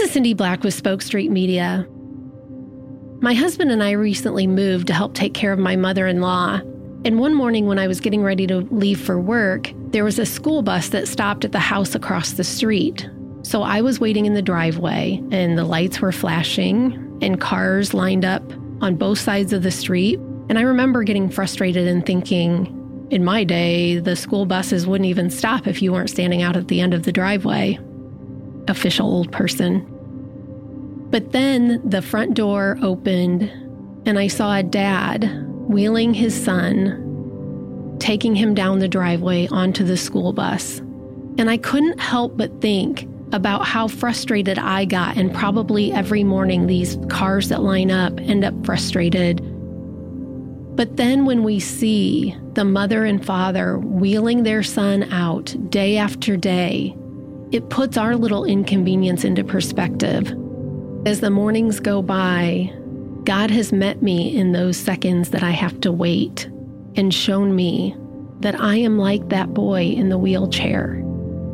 This is Cindy Black with Spoke Street Media. My husband and I recently moved to help take care of my mother in law. And one morning when I was getting ready to leave for work, there was a school bus that stopped at the house across the street. So I was waiting in the driveway, and the lights were flashing, and cars lined up on both sides of the street. And I remember getting frustrated and thinking, in my day, the school buses wouldn't even stop if you weren't standing out at the end of the driveway. Official old person. But then the front door opened, and I saw a dad wheeling his son, taking him down the driveway onto the school bus. And I couldn't help but think about how frustrated I got, and probably every morning these cars that line up end up frustrated. But then when we see the mother and father wheeling their son out day after day, it puts our little inconvenience into perspective. As the mornings go by, God has met me in those seconds that I have to wait and shown me that I am like that boy in the wheelchair.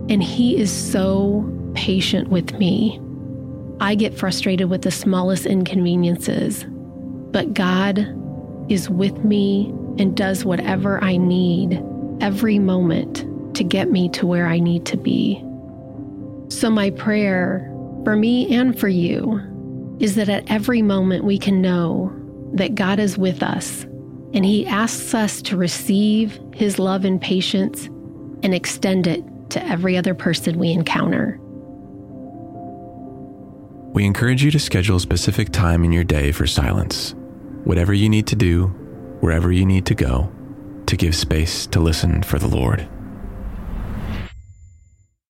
And He is so patient with me. I get frustrated with the smallest inconveniences, but God is with me and does whatever I need every moment to get me to where I need to be. So, my prayer for me and for you is that at every moment we can know that God is with us and He asks us to receive His love and patience and extend it to every other person we encounter. We encourage you to schedule a specific time in your day for silence, whatever you need to do, wherever you need to go, to give space to listen for the Lord.